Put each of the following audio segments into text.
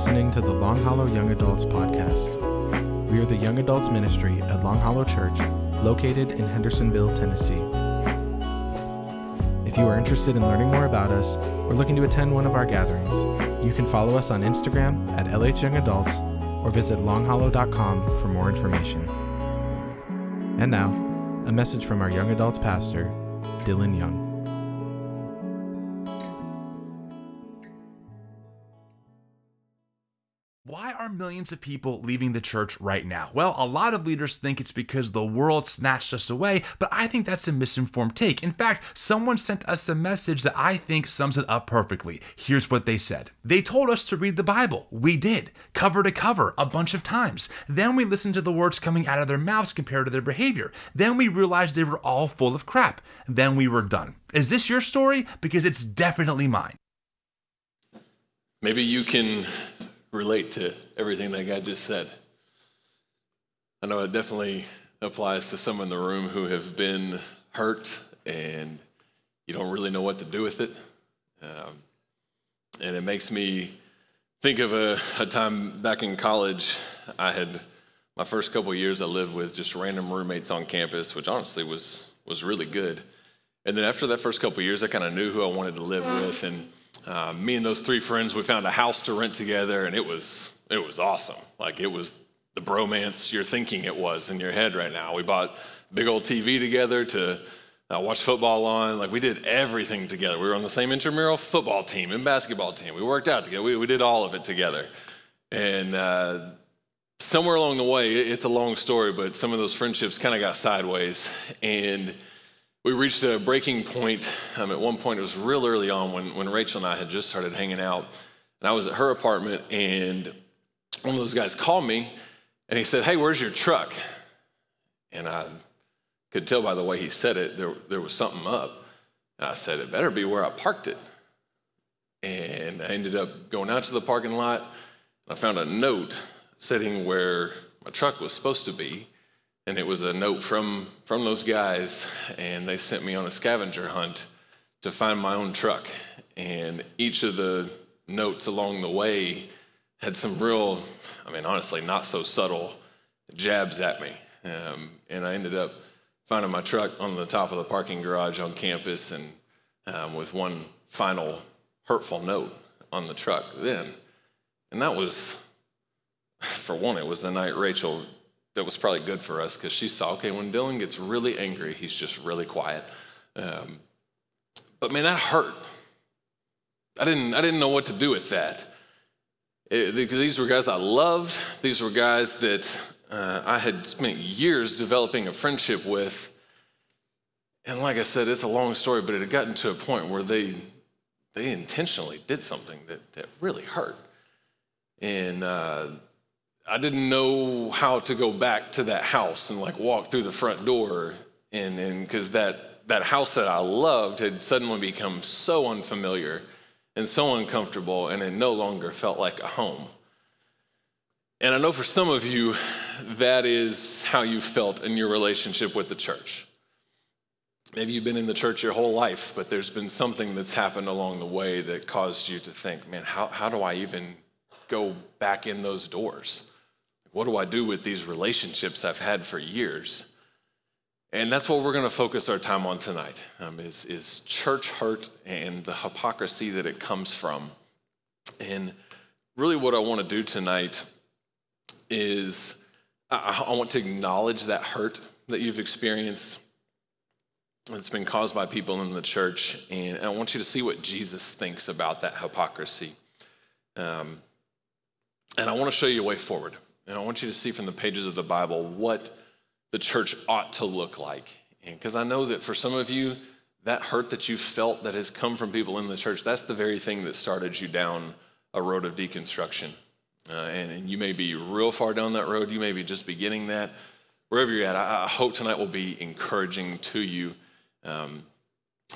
listening to the Long Hollow Young Adults podcast. We are the young adults ministry at Long Hollow Church, located in Hendersonville, Tennessee. If you are interested in learning more about us or looking to attend one of our gatherings, you can follow us on Instagram at LH Young Adults or visit longhollow.com for more information. And now, a message from our young adults pastor, Dylan Young. Millions of people leaving the church right now? Well, a lot of leaders think it's because the world snatched us away, but I think that's a misinformed take. In fact, someone sent us a message that I think sums it up perfectly. Here's what they said They told us to read the Bible. We did, cover to cover, a bunch of times. Then we listened to the words coming out of their mouths compared to their behavior. Then we realized they were all full of crap. Then we were done. Is this your story? Because it's definitely mine. Maybe you can relate to everything that guy just said. I know it definitely applies to some in the room who have been hurt and you don't really know what to do with it. Um, and it makes me think of a, a, time back in college. I had my first couple years I lived with just random roommates on campus, which honestly was was really good. And then after that first couple years, I kind of knew who I wanted to live with, and uh, me and those three friends, we found a house to rent together, and it was it was awesome. Like it was the bromance you're thinking it was in your head right now. We bought big old TV together to uh, watch football on. Like we did everything together. We were on the same intramural football team and basketball team. We worked out together. We, we did all of it together. And uh, somewhere along the way, it's a long story, but some of those friendships kind of got sideways. And we reached a breaking point. Um, at one point, it was real early on when, when Rachel and I had just started hanging out. And I was at her apartment, and one of those guys called me and he said, Hey, where's your truck? And I could tell by the way he said it, there, there was something up. And I said, It better be where I parked it. And I ended up going out to the parking lot. And I found a note sitting where my truck was supposed to be and it was a note from from those guys and they sent me on a scavenger hunt to find my own truck. And each of the notes along the way had some real i mean honestly not so subtle jabs at me. Um, and i ended up finding my truck on the top of the parking garage on campus and um, with one final hurtful note on the truck then. And that was for one it was the night rachel that was probably good for us because she saw, okay, when Dylan gets really angry, he's just really quiet. Um, but man, that hurt. I didn't, I didn't know what to do with that. It, these were guys I loved. These were guys that uh, I had spent years developing a friendship with. And like I said, it's a long story, but it had gotten to a point where they, they intentionally did something that, that really hurt. And uh, I didn't know how to go back to that house and like walk through the front door and and because that that house that I loved had suddenly become so unfamiliar and so uncomfortable and it no longer felt like a home. And I know for some of you that is how you felt in your relationship with the church. Maybe you've been in the church your whole life, but there's been something that's happened along the way that caused you to think, man, how, how do I even go back in those doors? What do I do with these relationships I've had for years? And that's what we're going to focus our time on tonight um, is, is church hurt and the hypocrisy that it comes from. And really, what I want to do tonight is I, I want to acknowledge that hurt that you've experienced that's been caused by people in the church. And I want you to see what Jesus thinks about that hypocrisy. Um, and I want to show you a way forward. And I want you to see from the pages of the Bible what the church ought to look like. Because I know that for some of you, that hurt that you felt that has come from people in the church, that's the very thing that started you down a road of deconstruction. Uh, and, and, you may be real far down that road. You may be just beginning that. Wherever you're at, I, I hope tonight will be encouraging to you um,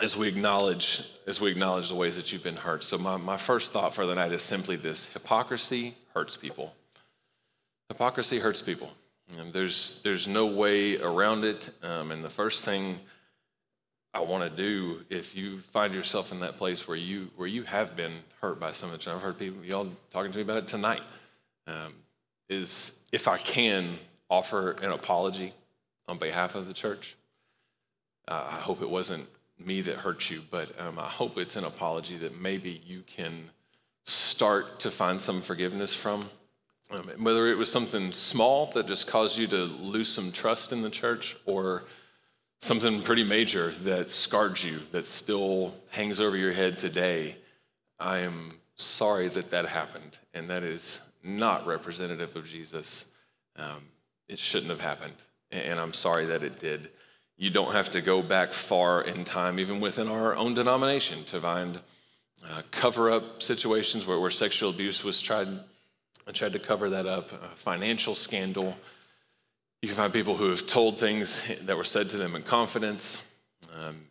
as we acknowledge as we acknowledge the ways that you've been hurt. So my, my first thought for the night is simply this: hypocrisy hurts people. Hypocrisy hurts people. And there's, there's no way around it. Um, and the first thing I want to do if you find yourself in that place where you where you have been hurt by some of the. I've heard people y'all talking to me about it tonight. Um, is if I can offer an apology on behalf of the church. Uh, I hope it wasn't me that hurt you, but um, I hope it's an apology that maybe you can start to find some forgiveness from. Um, whether it was something small that just caused you to lose some trust in the church, or something pretty major that scarred you, that still hangs over your head today, I am sorry that that happened. And that is not representative of Jesus. Um, it shouldn't have happened. And I'm sorry that it did. You don't have to go back far in time, even within our own denomination, to find uh, cover up situations where, where sexual abuse was tried, tried to cover that up, a financial scandal. You can find people who have told things that were said to them in confidence. Um,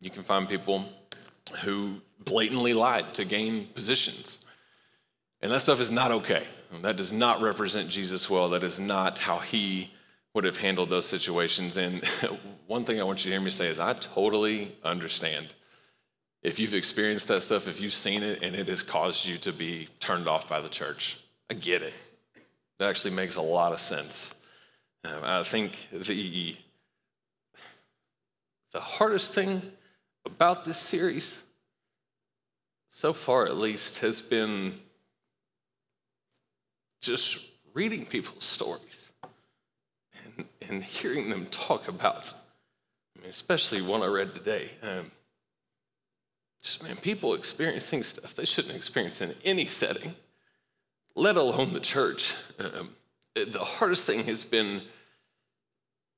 you can find people who blatantly lied to gain positions. And that stuff is not okay. That does not represent Jesus well. That is not how he would have handled those situations. And one thing I want you to hear me say is I totally understand. If you've experienced that stuff, if you've seen it and it has caused you to be turned off by the church, I get it. That actually makes a lot of sense. Um, I think the, the hardest thing about this series, so far at least, has been just reading people's stories and, and hearing them talk about, I mean, especially one I read today. Um, just, man, people experiencing stuff they shouldn't experience in any setting, let alone the church. Um, the hardest thing has been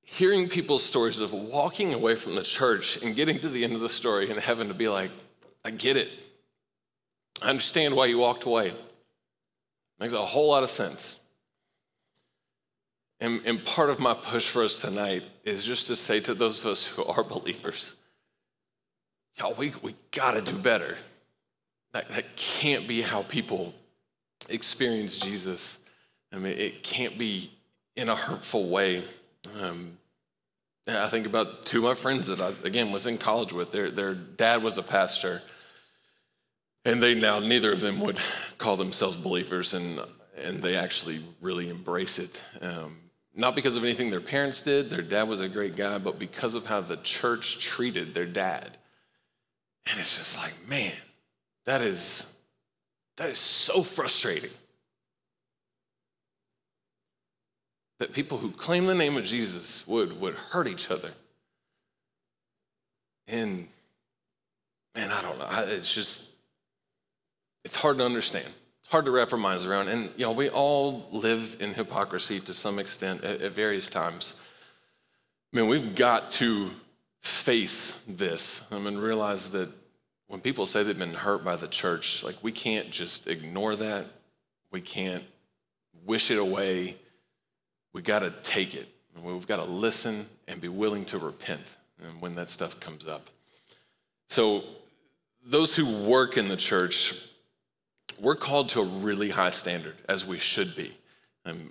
hearing people's stories of walking away from the church and getting to the end of the story and having to be like, I get it. I understand why you walked away. Makes a whole lot of sense. And, and part of my push for us tonight is just to say to those of us who are believers, y'all, we, we gotta do better. That, that can't be how people experience Jesus. I mean, it can't be in a hurtful way. Um, I think about two of my friends that I, again, was in college with. Their, their dad was a pastor and they now, neither of them would call themselves believers, and, and they actually really embrace it. Um, not because of anything their parents did, their dad was a great guy, but because of how the church treated their dad. And it's just like, man, that is, that is so frustrating. That people who claim the name of Jesus would, would hurt each other. And man, I don't know. It's just, it's hard to understand. It's hard to wrap our minds around. And, you know, we all live in hypocrisy to some extent at, at various times. I mean, we've got to face this I mean, realize that when people say they've been hurt by the church, like, we can't just ignore that. We can't wish it away. We got to take it. We've got to listen and be willing to repent when that stuff comes up. So, those who work in the church we're called to a really high standard, as we should be. Um,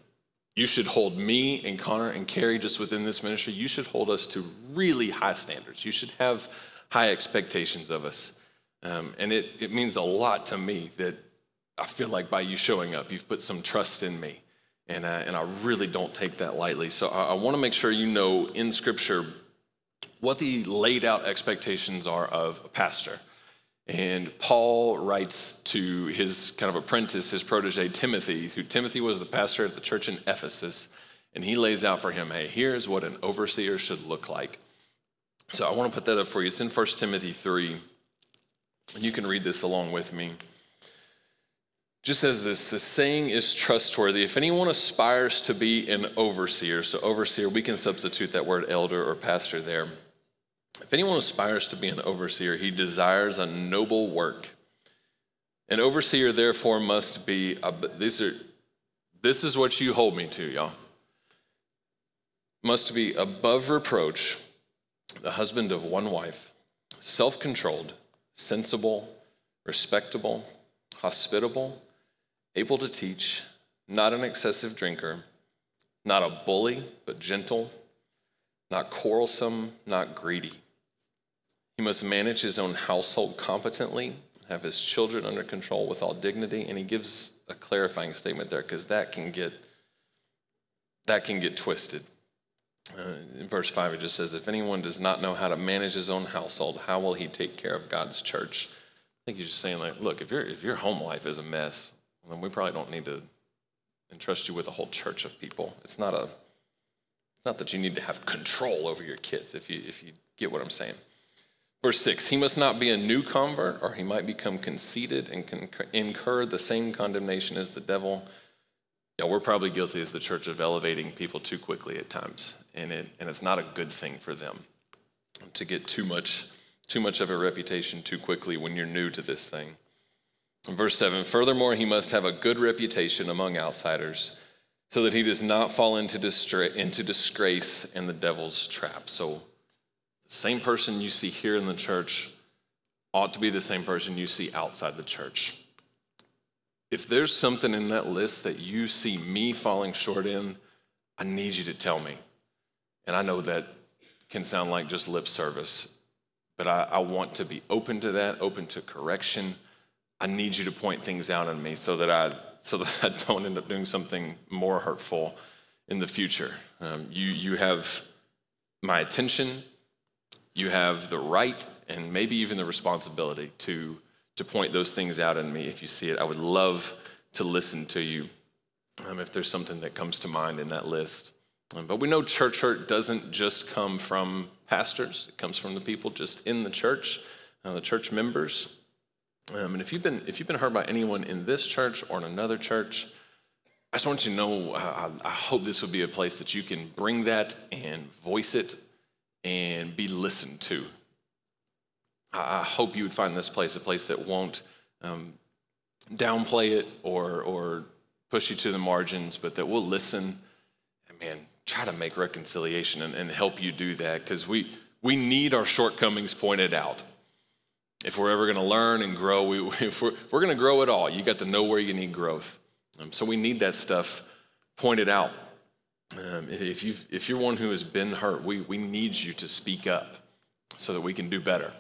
you should hold me and Connor and Carrie just within this ministry, you should hold us to really high standards. You should have high expectations of us. Um, and it, it means a lot to me that I feel like by you showing up, you've put some trust in me. And, uh, and I really don't take that lightly. So I, I want to make sure you know in Scripture what the laid out expectations are of a pastor. And Paul writes to his kind of apprentice, his protege, Timothy, who Timothy was the pastor at the church in Ephesus. And he lays out for him, hey, here's what an overseer should look like. So I want to put that up for you. It's in 1 Timothy 3. And you can read this along with me. Just says this the saying is trustworthy. If anyone aspires to be an overseer, so overseer, we can substitute that word elder or pastor there. If anyone aspires to be an overseer, he desires a noble work. An overseer, therefore, must be, these are, this is what you hold me to, y'all. Must be above reproach, the husband of one wife, self controlled, sensible, respectable, hospitable, able to teach, not an excessive drinker, not a bully, but gentle, not quarrelsome, not greedy He must manage his own household competently, have his children under control with all dignity, and he gives a clarifying statement there because that can get that can get twisted. Uh, in verse 5, it just says, If anyone does not know how to manage his own household, how will he take care of God's church? I think he's just saying, like, look, if, your if your home life is a mess, then we probably don't need to entrust you with a whole church of people. It's not a not that you need to have control over your kids, if you if you get what I'm saying. Verse 6 He must not be a new convert, or he might become conceited and incur the same condemnation as the devil. Yeah, we're probably guilty as the church of elevating people too quickly at times, and, it, and it's not a good thing for them to get too much, too much of a reputation too quickly when you're new to this thing. In verse 7 Furthermore, he must have a good reputation among outsiders so that he does not fall into, distra- into disgrace and the devil's trap. So, the same person you see here in the church ought to be the same person you see outside the church if there's something in that list that you see me falling short in, I need you to tell me. And I know that can sound like just lip service, but I, I, want to be open to that, open to correction. I need you to point things out on me so that I so that I don't end up doing something more hurtful in the future. Um, you you have my attention, you have the right, and maybe even the responsibility to to point those things out in me if you see it. I would love to listen to you um, if there's something that comes to mind in that list. Um, but we know church hurt doesn't just come from pastors, it comes from the people just in the church, uh, the church members. Um, and if you've, been, if you've been hurt by anyone in this church or in another church, I just want you to know I hope this would be a place that you can bring that and voice it and be listened to. I hope you would find this place a place that won't um, downplay it or, or push you to the margins, but that will listen and, man, try to make reconciliation and, and help you do that because we, we need our shortcomings pointed out. If we're ever going to learn and grow, we, if we're, we're going to grow at all, you got to know where you need growth. Um, so we need that stuff pointed out. Um, if, you if you're one who has been hurt, we, we need you to speak up so that we can do better.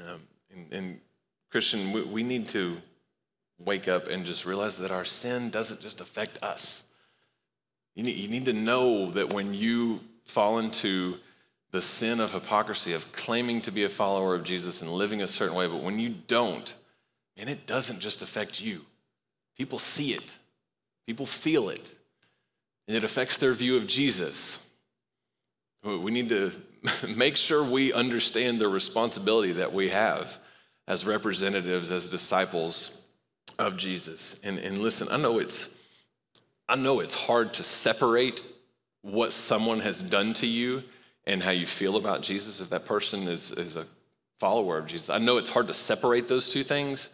Um, and, and, Christian, we, we need to wake up and just realize that our sin doesn't just affect us. You need, you need to know that when you fall into the sin of hypocrisy, of claiming to be a follower of Jesus and living a certain way, but when you don't, and it doesn't just affect you. People see it, people feel it, and it affects their view of Jesus. We need to make sure we understand the responsibility that we have as representatives, as disciples of Jesus. And, and listen, I know it's I know it's hard to separate what someone has done to you and how you feel about Jesus if that person is, is a follower of Jesus. I know it's hard to separate those two things.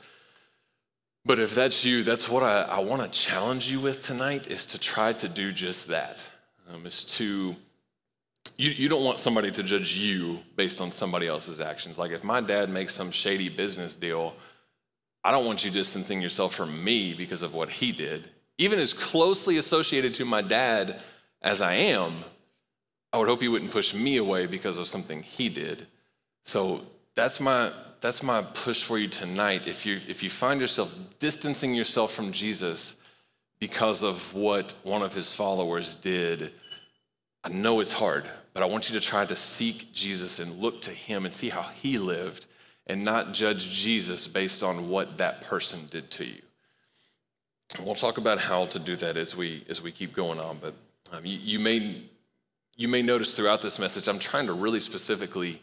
But if that's you, that's what I, I want to challenge you with tonight is to try to do just that. Um, is to you, you don't want somebody to judge you based on somebody else's actions. Like if my dad makes some shady business deal, I don't want you distancing yourself from me because of what he did. Even as closely associated to my dad as I am, I would hope you wouldn't push me away because of something he did. So that's my that's my push for you tonight. If you if you find yourself distancing yourself from Jesus because of what one of his followers did, I know it's hard, but I want you to try to seek Jesus and look to him and see how he lived and not judge Jesus based on what that person did to you. And we'll talk about how to do that as we as we keep going on, but um, you, you may you may notice throughout this message I'm trying to really specifically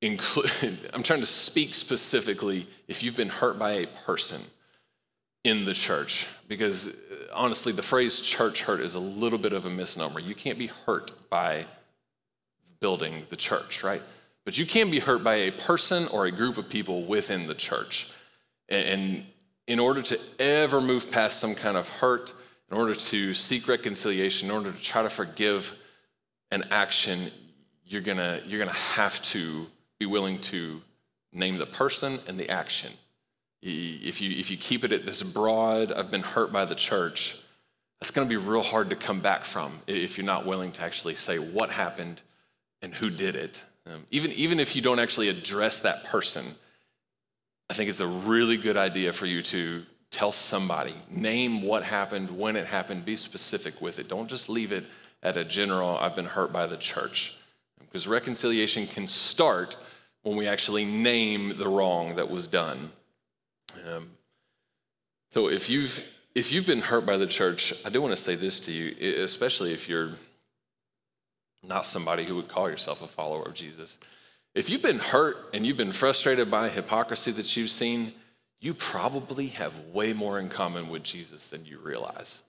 include I'm trying to speak specifically if you've been hurt by a person in the church because uh, honestly, the phrase church hurt is a little bit of a misnomer. You can't be hurt by building the church, right? But you can be hurt by a person or a group of people within the church. And in order to ever move past some kind of hurt, in order to seek reconciliation, in order to try to forgive an action, you're gonna, you're gonna have to be willing to name the person and the action. If you, if you keep it at this broad, I've been hurt by the church, that's going to be real hard to come back from if you're not willing to actually say what happened and who did it. Um, even, even if you don't actually address that person, I think it's a really good idea for you to tell somebody, name what happened, when it happened, be specific with it. Don't just leave it at a general, I've been hurt by the church. Because reconciliation can start when we actually name the wrong that was done. Um, so if you've if you've been hurt by the church, I do want to say this to you, especially if you're not somebody who would call yourself a follower of Jesus. If you've been hurt and you've been frustrated by hypocrisy that you've seen, you probably have way more in common with Jesus than you realize.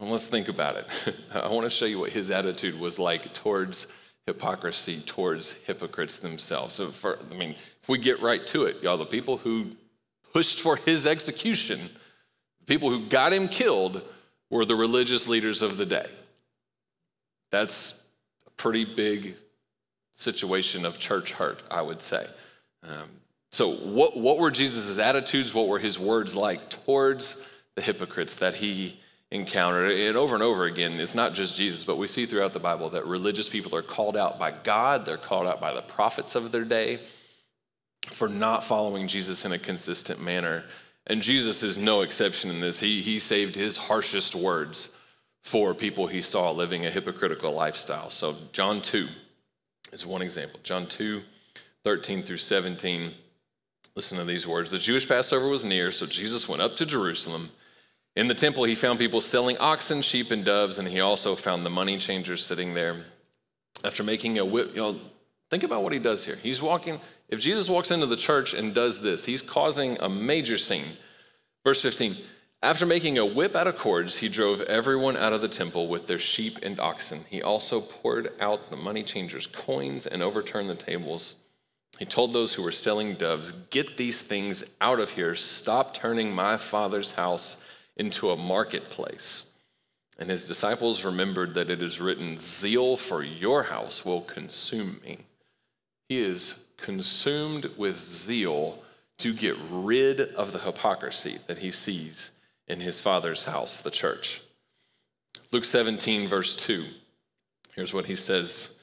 And let's think about it. I want to show you what his attitude was like towards hypocrisy, towards hypocrites themselves. So, for, I mean, if we get right to it, y'all, the people who pushed for his execution, the people who got him killed, were the religious leaders of the day. That's a pretty big situation of church hurt, I would say. Um, so, what, what were Jesus' attitudes? What were his words like towards the hypocrites that he encountered? And over and over again, it's not just Jesus, but we see throughout the Bible that religious people are called out by God, they're called out by the prophets of their day for not following Jesus in a consistent manner. And Jesus is no exception in this. He, he saved his harshest words for people he saw living a hypocritical lifestyle. So, John 2 is one example. John 2, 13 through 17. Listen to these words. The Jewish Passover was near, so Jesus went up to Jerusalem. In the temple, he found people selling oxen, sheep, and doves, and he also found the money changers sitting there. After making a whip, you know, think about what he does here. He's walking, if Jesus walks into the church and does this, he's causing a major scene. Verse 15 After making a whip out of cords, he drove everyone out of the temple with their sheep and oxen. He also poured out the money changers' coins and overturned the tables. He told those who were selling doves, Get these things out of here. Stop turning my father's house into a marketplace. And his disciples remembered that it is written, Zeal for your house will consume me. He is consumed with zeal to get rid of the hypocrisy that he sees in his father's house, the church. Luke 17, verse 2. Here's what he says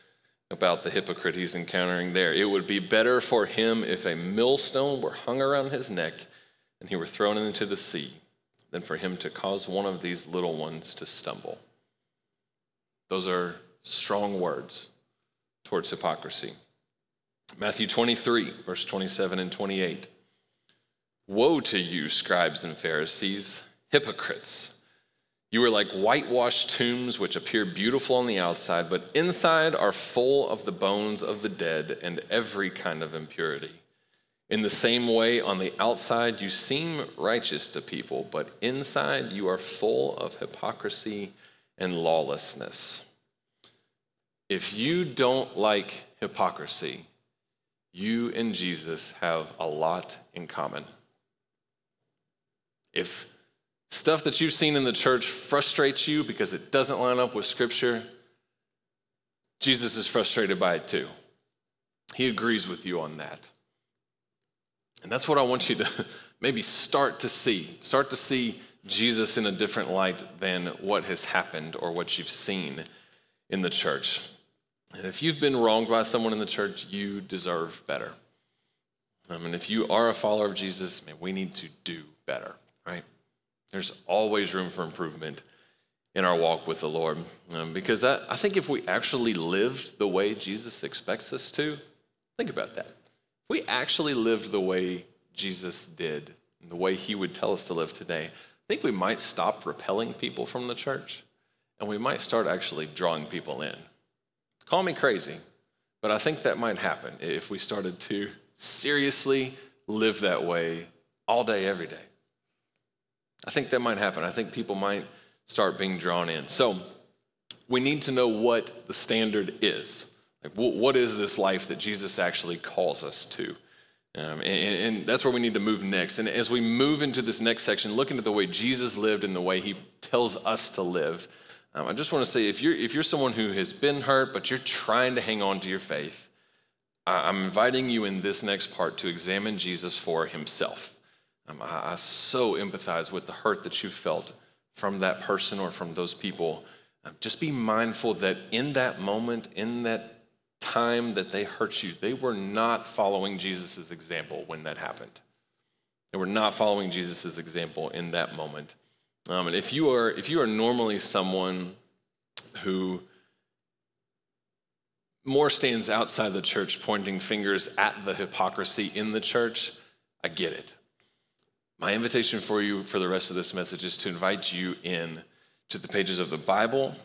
about the hypocrite he's encountering there. It would be better for him if a millstone were hung around his neck and he were thrown into the sea than for him to cause one of these little ones to stumble. Those are strong words towards hypocrisy. Matthew 23, verse 27 and 28. Woe to you, scribes and Pharisees, hypocrites! You are like whitewashed tombs, which appear beautiful on the outside, but inside are full of the bones of the dead and every kind of impurity. In the same way, on the outside, you seem righteous to people, but inside you are full of hypocrisy and lawlessness. If you don't like hypocrisy, you and Jesus have a lot in common. If stuff that you've seen in the church frustrates you because it doesn't line up with Scripture, Jesus is frustrated by it too. He agrees with you on that. And that's what I want you to maybe start to see. Start to see Jesus in a different light than what has happened or what you've seen in the church. And if you've been wronged by someone in the church, you deserve better. I mean, if you are a follower of Jesus, man, we need to do better, right? There's always room for improvement in our walk with the Lord. Um, because I, I think if we actually lived the way Jesus expects us to, think about that. If we actually lived the way Jesus did, the way he would tell us to live today, I think we might stop repelling people from the church and we might start actually drawing people in. Call me crazy, but I think that might happen if we started to seriously live that way all day, every day. I think that might happen. I think people might start being drawn in. So we need to know what the standard is. Like, what is this life that Jesus actually calls us to? Um, and, and, that's where we need to move next. And as we move into this next section, looking at the way Jesus lived and the way he tells us to live, um, I just want to say if you're, if you're someone who has been hurt, but you're trying to hang on to your faith, I'm inviting you in this next part to examine Jesus for himself. Um, I, I so empathize with the hurt that you felt from that person or from those people. Um, just be mindful that in that moment, in that time that they hurt you, they were not following Jesus' example when that happened. They were not following Jesus' example in that moment. Um, and if you are if you are normally someone who more stands outside the church pointing fingers at the hypocrisy in the church, I get it. My invitation for you for the rest of this message is to invite you in to the pages of the Bible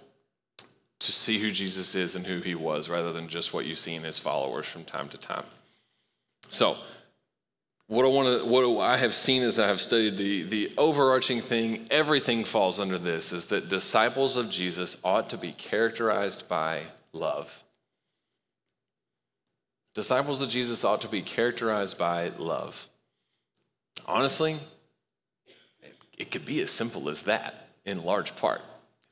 to see who Jesus is and who he was rather than just what you see in his followers from time to time. So, what I want to, what I have seen as I have studied the, the overarching thing, everything falls under this, is that disciples of Jesus ought to be characterized by love. Disciples of Jesus ought to be characterized by love. Honestly, it could be as simple as that in large part.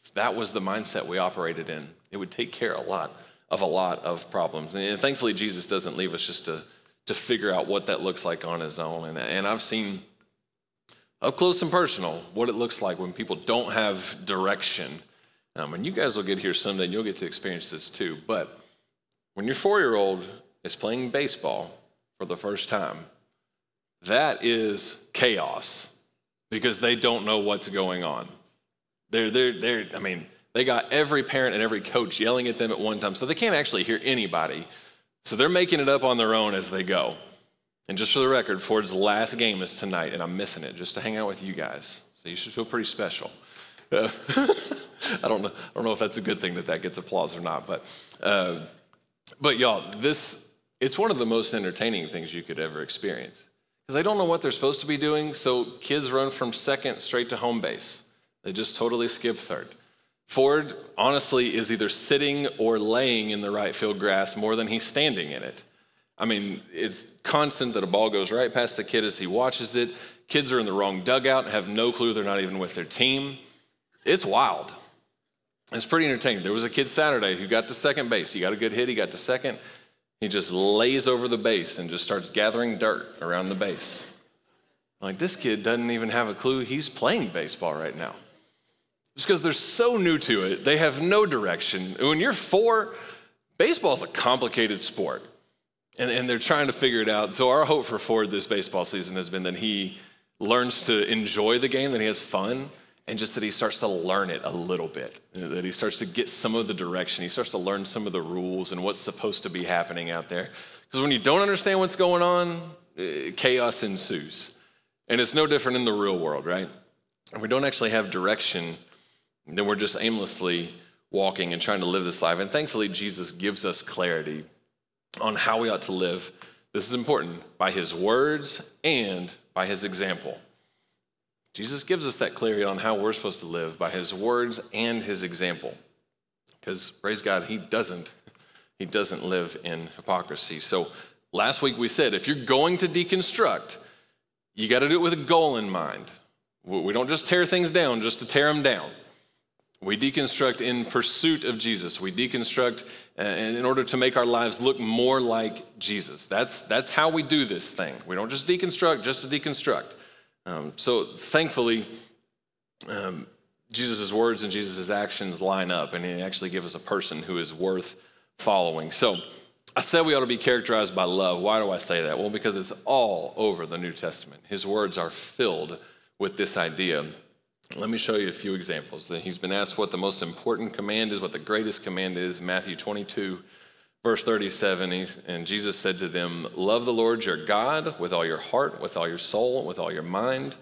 If that was the mindset we operated in, it would take care a lot of a lot of problems. And thankfully, Jesus doesn't leave us just to, to figure out what that looks like on his own. And, and I've seen up close and personal what it looks like when people don't have direction. Um, and you guys will get here someday and you'll get to experience this too. But when your four year old is playing baseball for the first time, that is chaos because they don't know what's going on. They're, they're, they're, I mean, they got every parent and every coach yelling at them at one time, so they can't actually hear anybody. So they're making it up on their own as they go. And just for the record, Ford's last game is tonight, and I'm missing it just to hang out with you guys. So you should feel pretty special. Uh, I don't know. I don't know if that's a good thing that that gets applause or not, but uh, but y'all, this it's one of the most entertaining things you could ever experience because they don't know what they're supposed to be doing. So kids run from second straight to home base. They just totally skip third. Ford, honestly, is either sitting or laying in the right field grass more than he's standing in it. I mean, it's constant that a ball goes right past the kid as he watches it. Kids are in the wrong dugout have no clue they're not even with their team. It's wild. It's pretty entertaining. There was a kid Saturday who got to second base. He got a good hit, he got to second. He just lays over the base and just starts gathering dirt around the base. Like, this kid doesn't even have a clue he's playing baseball right now. Just because they're so new to it, they have no direction. When you're four, baseball is a complicated sport, and, and they're trying to figure it out. So, our hope for Ford this baseball season has been that he learns to enjoy the game, that he has fun, and just that he starts to learn it a little bit, that he starts to get some of the direction, he starts to learn some of the rules and what's supposed to be happening out there. Because when you don't understand what's going on, eh, chaos ensues. And it's no different in the real world, right? If we don't actually have direction, then we're just aimlessly walking and trying to live this life. And thankfully, Jesus gives us clarity on how we ought to live. This is important by his words and by his example. Jesus gives us that clarity on how we're supposed to live by his words and his example. Because praise God, he doesn't he doesn't live in hypocrisy. So last week we said if you're going to deconstruct, you got to do it with a goal in mind. We don't just tear things down just to tear them down. We deconstruct in pursuit of Jesus. We deconstruct uh, in order to make our lives look more like Jesus. That's, that's how we do this thing. We don't just deconstruct just to deconstruct. Um, so thankfully, um, Jesus' words and Jesus' actions line up, and he actually gives us a person who is worth following. So I said we ought to be characterized by love. Why do I say that? Well, because it's all over the New Testament. His words are filled with this idea. Let me show you a few examples. He's been asked what the most important command is, what the greatest command is. Matthew 22, verse 37. And Jesus said to them, Love the Lord your God with all your heart, with all your soul, with all your mind.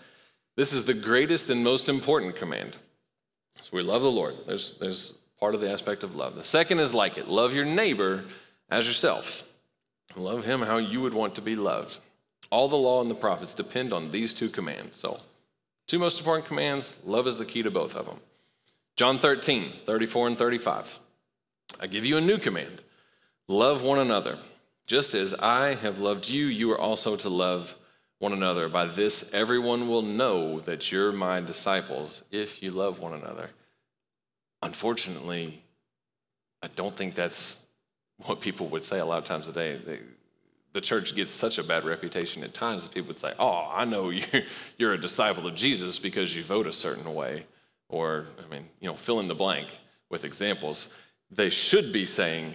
This is the greatest and most important command. So we love the Lord. There's, there's part of the aspect of love. The second is like it love your neighbor as yourself. Love him how you would want to be loved. All the law and the prophets depend on these two commands. So, two most important commands love is the key to both of them. John 13, 34 and 35. I give you a new command love one another. Just as I have loved you, you are also to love one another. By this, everyone will know that you're my disciples if you love one another. Unfortunately, I don't think that's what people would say a lot of times today. They, the church gets such a bad reputation at times that people would say, Oh, I know you're, you're a disciple of Jesus because you vote a certain way. Or, I mean, you know, fill in the blank with examples. They should be saying,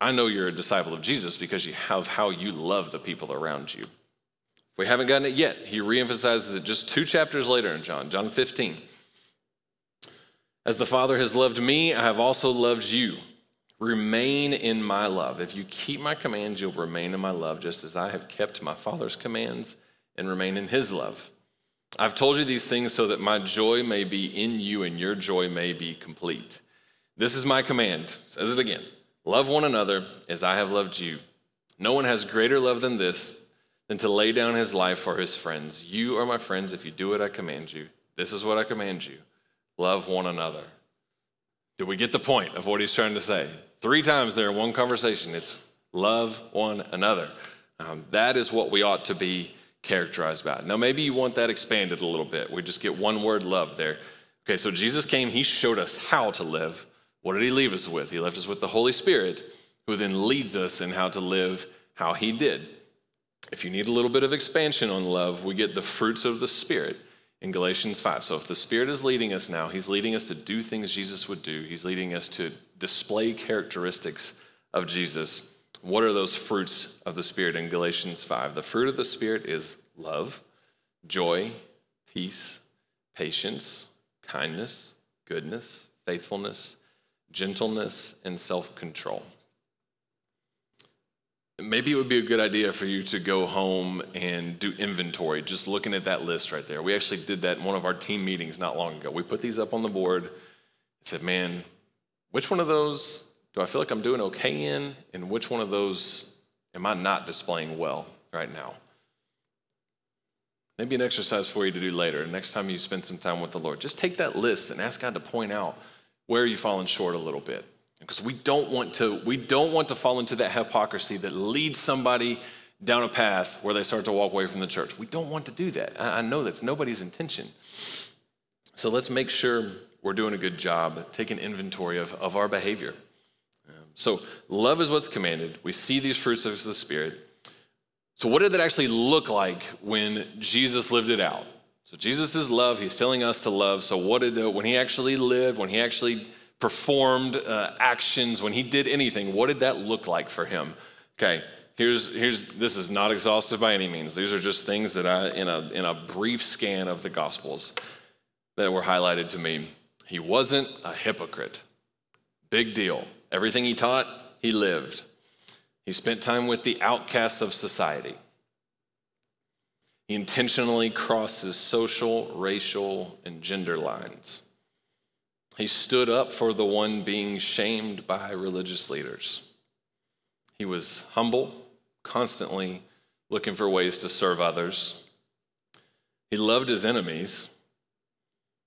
I know you're a disciple of Jesus because you have how you love the people around you. If we haven't gotten it yet, he reemphasizes it just two chapters later in John, John 15. As the Father has loved me, I have also loved you. Remain in my love. If you keep my commands, you'll remain in my love, just as I have kept my Father's commands and remain in his love. I've told you these things so that my joy may be in you and your joy may be complete. This is my command. Says it again love one another as I have loved you. No one has greater love than this, than to lay down his life for his friends. You are my friends if you do what I command you. This is what I command you love one another. Do we get the point of what he's trying to say? Three times there in one conversation, it's love one another. Um, that is what we ought to be characterized by. Now, maybe you want that expanded a little bit. We just get one word love there. Okay, so Jesus came, he showed us how to live. What did he leave us with? He left us with the Holy Spirit, who then leads us in how to live how he did. If you need a little bit of expansion on love, we get the fruits of the Spirit in Galatians 5. So if the Spirit is leading us now, He's leading us to do things Jesus would do, He's leading us to display characteristics of Jesus. What are those fruits of the Spirit in Galatians 5? The fruit of the Spirit is love, joy, peace, patience, kindness, goodness, faithfulness, gentleness, and self control. Maybe it would be a good idea for you to go home and do inventory, just looking at that list right there. We actually did that in one of our team meetings not long ago. We put these up on the board and said, man, which one of those do I feel like I'm doing okay in? And which one of those am I not displaying well right now? Maybe an exercise for you to do later. Next time you spend some time with the Lord, just take that list and ask God to point out where you've fallen short a little bit because we don't want to we don't want to fall into that hypocrisy that leads somebody down a path where they start to walk away from the church. We don't want to do that. I, know that's nobody's intention. So let's make sure we're doing a good job taking inventory of, of our behavior. Um, so love is what's commanded. We see these fruits of the spirit. So what did that actually look like when jesus lived it out? So jesus is love he's telling us to love. So what did the, when he actually lived when he actually performed uh, actions, when he did anything, what did that look like for him? Okay, here's, here's this is not exhaustive by any means. These are just things that I, in a, in a brief scan of the Gospels, that were highlighted to me. He wasn't a hypocrite. Big deal. Everything he taught, he lived. He spent time with the outcasts of society. He intentionally crosses social, racial, and gender lines. He stood up for the one being shamed by religious leaders. He was humble, constantly looking for ways to serve others. He loved his enemies.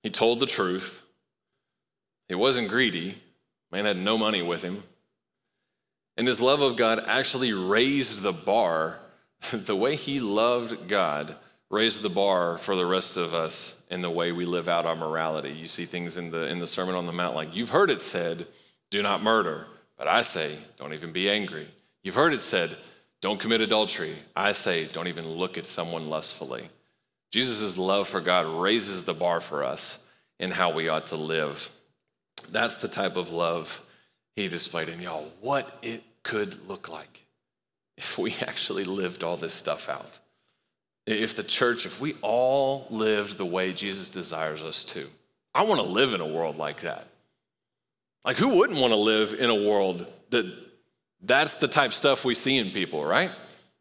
He told the truth. He wasn't greedy. Man had no money with him. And his love of God actually raised the bar. the way he loved God raise the bar for the rest of us in the way we live out our morality. You see things in the in the Sermon on the Mount like you've heard it said, do not murder, but I say, don't even be angry. You've heard it said, don't commit adultery. I say, don't even look at someone lustfully. Jesus' love for God raises the bar for us in how we ought to live. That's the type of love he displayed. And y'all, what it could look like if we actually lived all this stuff out if the church, if we all lived the way Jesus desires us to. I want to live in a world like that. Like, who wouldn't want to live in a world that that's the type stuff we see in people, right?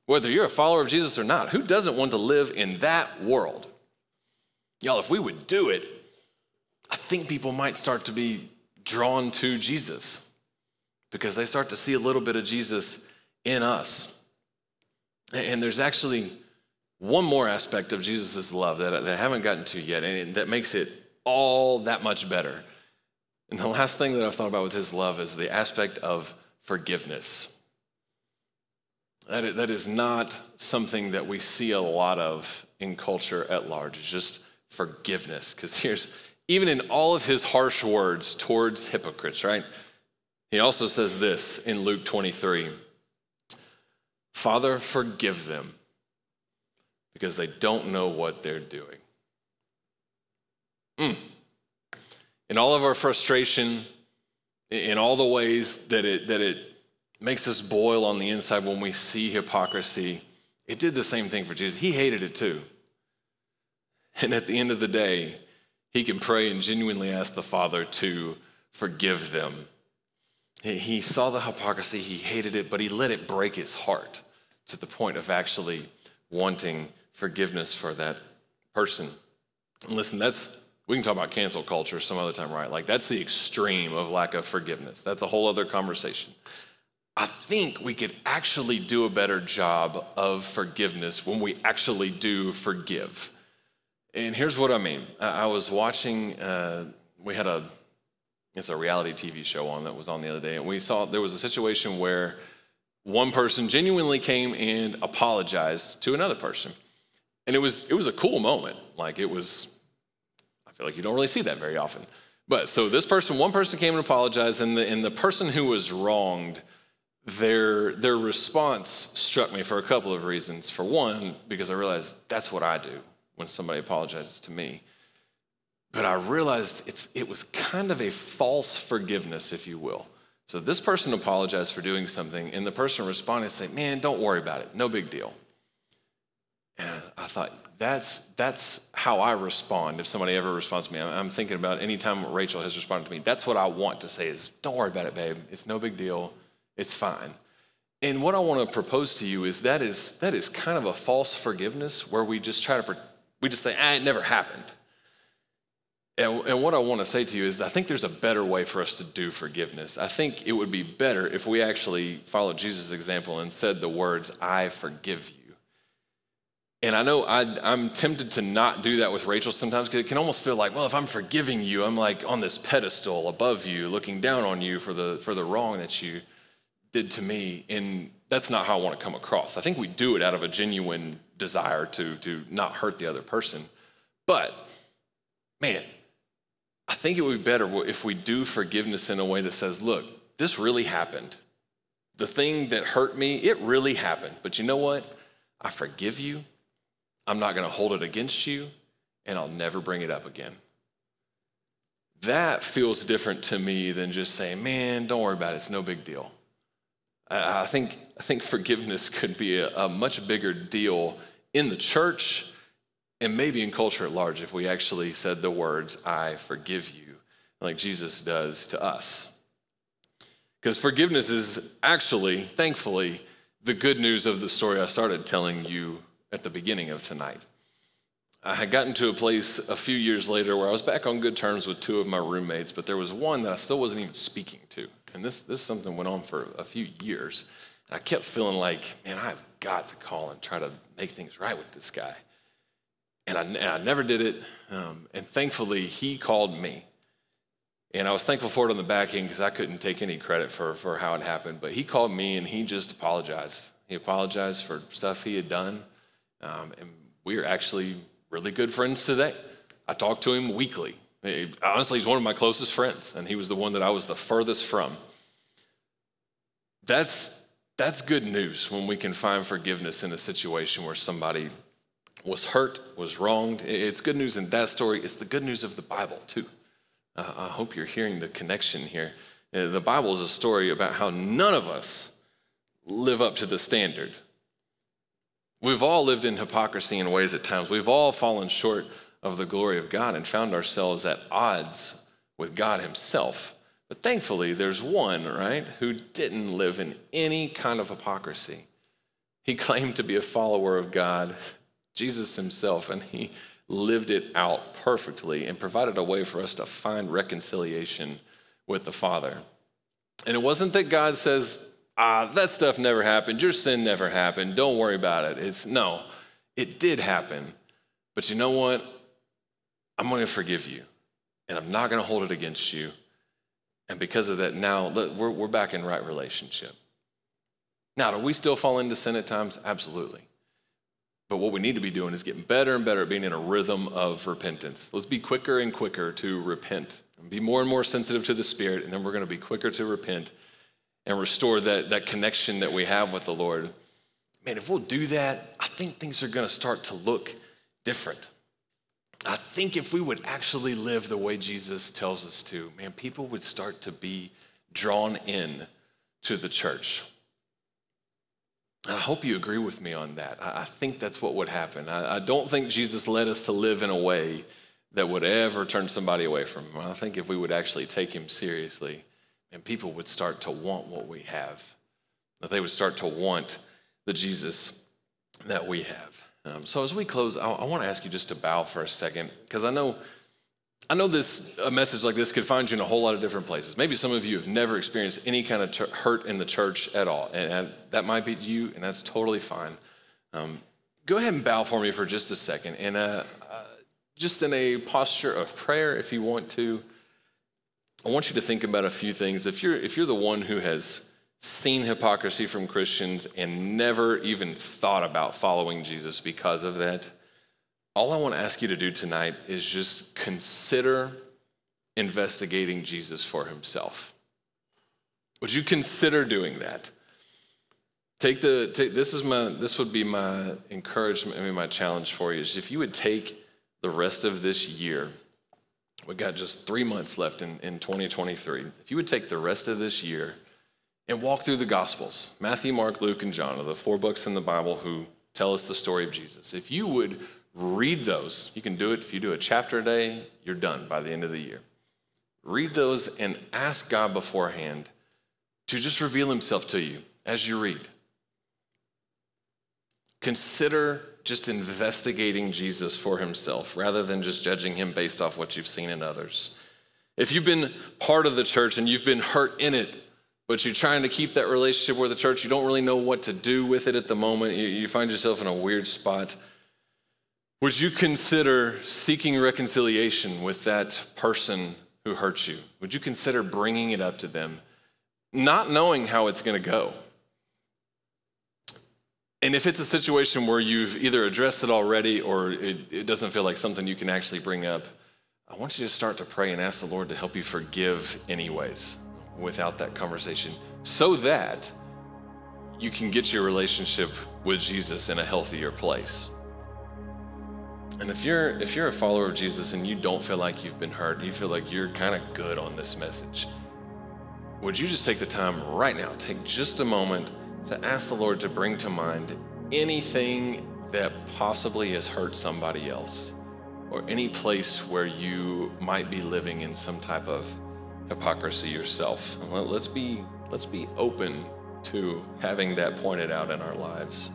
Whether you're a follower of Jesus or not, who doesn't want to live in that world? Y'all, if we would do it, I think people might start to be drawn to Jesus because they start to see a little bit of Jesus in us. And there's actually one more aspect of Jesus' love that, that I haven't gotten to yet, and that makes it all that much better. And the last thing that I've thought about with his love is the aspect of forgiveness. That, that is not something that we see a lot of in culture at large. It's just forgiveness. Because here's, even in all of his harsh words towards hypocrites, right? He also says this in Luke 23 Father, forgive them because they don't know what they're doing. Mm. In all of our frustration, in all the ways that it, that it makes us boil on the inside when we see hypocrisy. It did the same thing for Jesus. He hated it too. And at the end of the day, he can pray and genuinely ask the Father to forgive them. He saw the hypocrisy, he hated it, but he let it break his heart to the point of actually wanting forgiveness for that person. And listen, that's we can talk about cancel culture some other time, right? Like that's the extreme of lack of forgiveness. That's a whole other conversation. I think we could actually do a better job of forgiveness when we actually do forgive. And here's what I mean. I was watching, uh, we had a, it's a reality TV show on that was on the other day, and we saw there was a situation where one person genuinely came and apologized to another person. And it was, it was a cool moment. Like it was, I feel like you don't really see that very often. But so this person, one person came and apologized, and the, and the person who was wronged, their, their response struck me for a couple of reasons. For one, because I realized that's what I do when somebody apologizes to me. But I realized it's, it was kind of a false forgiveness, if you will. So this person apologized for doing something, and the person responded and said, Man, don't worry about it. No big deal. And I thought, that's, that's how I respond if somebody ever responds to me. I'm thinking about any time Rachel has responded to me. That's what I want to say is, don't worry about it, babe. It's no big deal. It's fine. And what I want to propose to you is that is, that is kind of a false forgiveness where we just try to, we just say, ah, it never happened. And, and what I want to say to you is, I think there's a better way for us to do forgiveness. I think it would be better if we actually followed Jesus' example and said the words, I forgive you. And I know I, am tempted to not do that with Rachel sometimes because it can almost feel like, well, if I'm forgiving you, I'm like on this pedestal above you, looking down on you for the, for the wrong that you did to me. And that's not how I want to come across. I think we do it out of a genuine desire to, to not hurt the other person. But, man, I think it would be better if we do forgiveness in a way that says, look, this really happened. The thing that hurt me, it really happened. But you know what? I forgive you. I'm not going to hold it against you, and I'll never bring it up again. That feels different to me than just saying, man, don't worry about it. It's no big deal. I think, I think forgiveness could be a, a much bigger deal in the church and maybe in culture at large if we actually said the words, I forgive you, like Jesus does to us. Because forgiveness is actually, thankfully, the good news of the story I started telling you at the beginning of tonight. I had gotten to a place a few years later where I was back on good terms with two of my roommates, but there was one that I still wasn't even speaking to. And this, this something went on for a few years. And I kept feeling like, man, I've got to call and try to make things right with this guy. And I, and I never did it. Um, and thankfully, he called me. And I was thankful for it on the back end because I couldn't take any credit for, for how it happened. But he called me and he just apologized. He apologized for stuff he had done. Um, and we are actually really good friends today. I talk to him weekly. He, honestly, he's one of my closest friends, and he was the one that I was the furthest from. That's, that's good news when we can find forgiveness in a situation where somebody was hurt, was wronged. It's good news in that story. It's the good news of the Bible, too. Uh, I hope you're hearing the connection here. Uh, the Bible is a story about how none of us live up to the standard. We've all lived in hypocrisy in ways at times. We've all fallen short of the glory of God and found ourselves at odds with God Himself. But thankfully, there's one, right, who didn't live in any kind of hypocrisy. He claimed to be a follower of God Jesus himself, and he lived it out perfectly and provided a way for us to find reconciliation with the Father. And it wasn't that God says, ah, that stuff never happened, your sin never happened, don't worry about it. It's no, it did happen. But you know what? I'm going to forgive you, and I'm not going to hold it against you. And because of that, now we're, we're back in right relationship. Now, do we still fall into sin at times? Absolutely. But what we need to be doing is getting better and better at being in a rhythm of repentance. Let's be quicker and quicker to repent and be more and more sensitive to the Spirit, and then we're going to be quicker to repent and restore that, that connection that we have with the Lord. Man, if we'll do that, I think things are going to start to look different. I think if we would actually live the way Jesus tells us to, man, people would start to be drawn in to the church. I hope you agree with me on that. I think that's what would happen. I don't think Jesus led us to live in a way that would ever turn somebody away from him. I think if we would actually take him seriously, and people would start to want what we have, that they would start to want the Jesus that we have. Um, so as we close, I, I want to ask you just to bow for a second, because I know I know this a message like this could find you in a whole lot of different places. Maybe some of you have never experienced any kind of ter- hurt in the church at all, and, and, that might be you, and that's totally fine. Um, go ahead and bow for me for just a second, and uh, uh, just in a posture of prayer, if you want to. I want you to think about a few things. If you're if you're the one who has seen hypocrisy from Christians and never even thought about following Jesus because of that all I want to ask you to do tonight is just consider investigating Jesus for himself. Would you consider doing that? Take the take, this is my this would be my encouragement, I mean my challenge for you is if you would take the rest of this year, we got just three months left in, in 2023. If you would take the rest of this year and walk through the Gospels, Matthew, Mark, Luke, and John are the four books in the Bible who tell us the story of Jesus. If you would Read those. You can do it if you do a chapter a day, you're done by the end of the year. Read those and ask God beforehand to just reveal himself to you as you read. Consider just investigating Jesus for himself rather than just judging him based off what you've seen in others. If you've been part of the church and you've been hurt in it, but you're trying to keep that relationship with the church, you don't really know what to do with it at the moment, you, find yourself in a weird spot. Would you consider seeking reconciliation with that person who hurt you? Would you consider bringing it up to them, not knowing how it's going to go? And if it's a situation where you've either addressed it already or it, it, doesn't feel like something you can actually bring up, I want you to start to pray and ask the Lord to help you forgive, anyways, without that conversation, so that you can get your relationship with Jesus in a healthier place. And if you're if you're a follower of Jesus and you don't feel like you've been hurt, you feel like you're kind of good on this message, would you just take the time right now, take just a moment to ask the Lord to bring to mind anything that possibly has hurt somebody else or any place where you might be living in some type of hypocrisy yourself. Let's be let's be open to having that pointed out in our lives.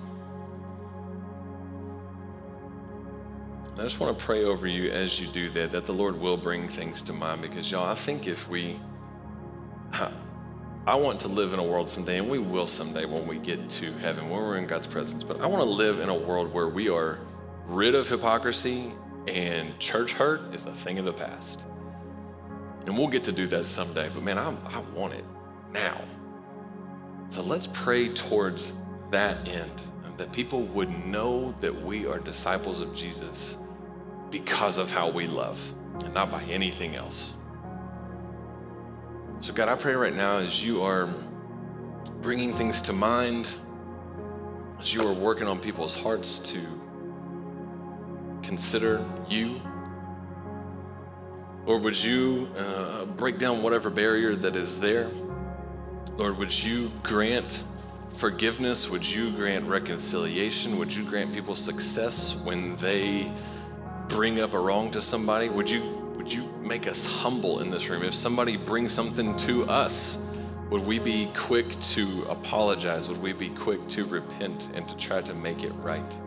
I just want to pray over you as you do that, that the Lord will bring things to mind because, y'all, I think if we, I want to live in a world someday, and we will someday when we get to heaven, when we're in God's presence, but I want to live in a world where we are rid of hypocrisy and church hurt is a thing of the past. And we'll get to do that someday, but man, I, I want it now. So let's pray towards that end um, that people would know that we are disciples of Jesus because of how we love and not by anything else. So, God, I pray right now as you are bringing things to mind, as you are working on people's hearts to consider you. Lord, would you uh, break down whatever barrier that is there? Lord, would you grant forgiveness? Would you grant reconciliation? Would you grant people success when they bring up a wrong to somebody? Would you would you make us humble in this room? If somebody brings something to us, would we be quick to apologize? Would we be quick to repent and to try to make it right?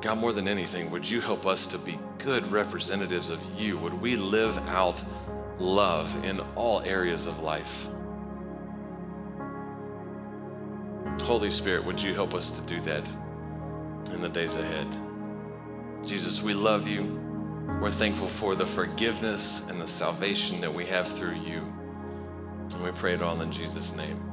God, more than anything, would you help us to be good representatives of you? Would we live out love in all areas of life? Holy Spirit, would you help us to do that in the days ahead? Jesus, we love you. We're thankful for the forgiveness and the salvation that we have through you. And we pray it all in Jesus' name.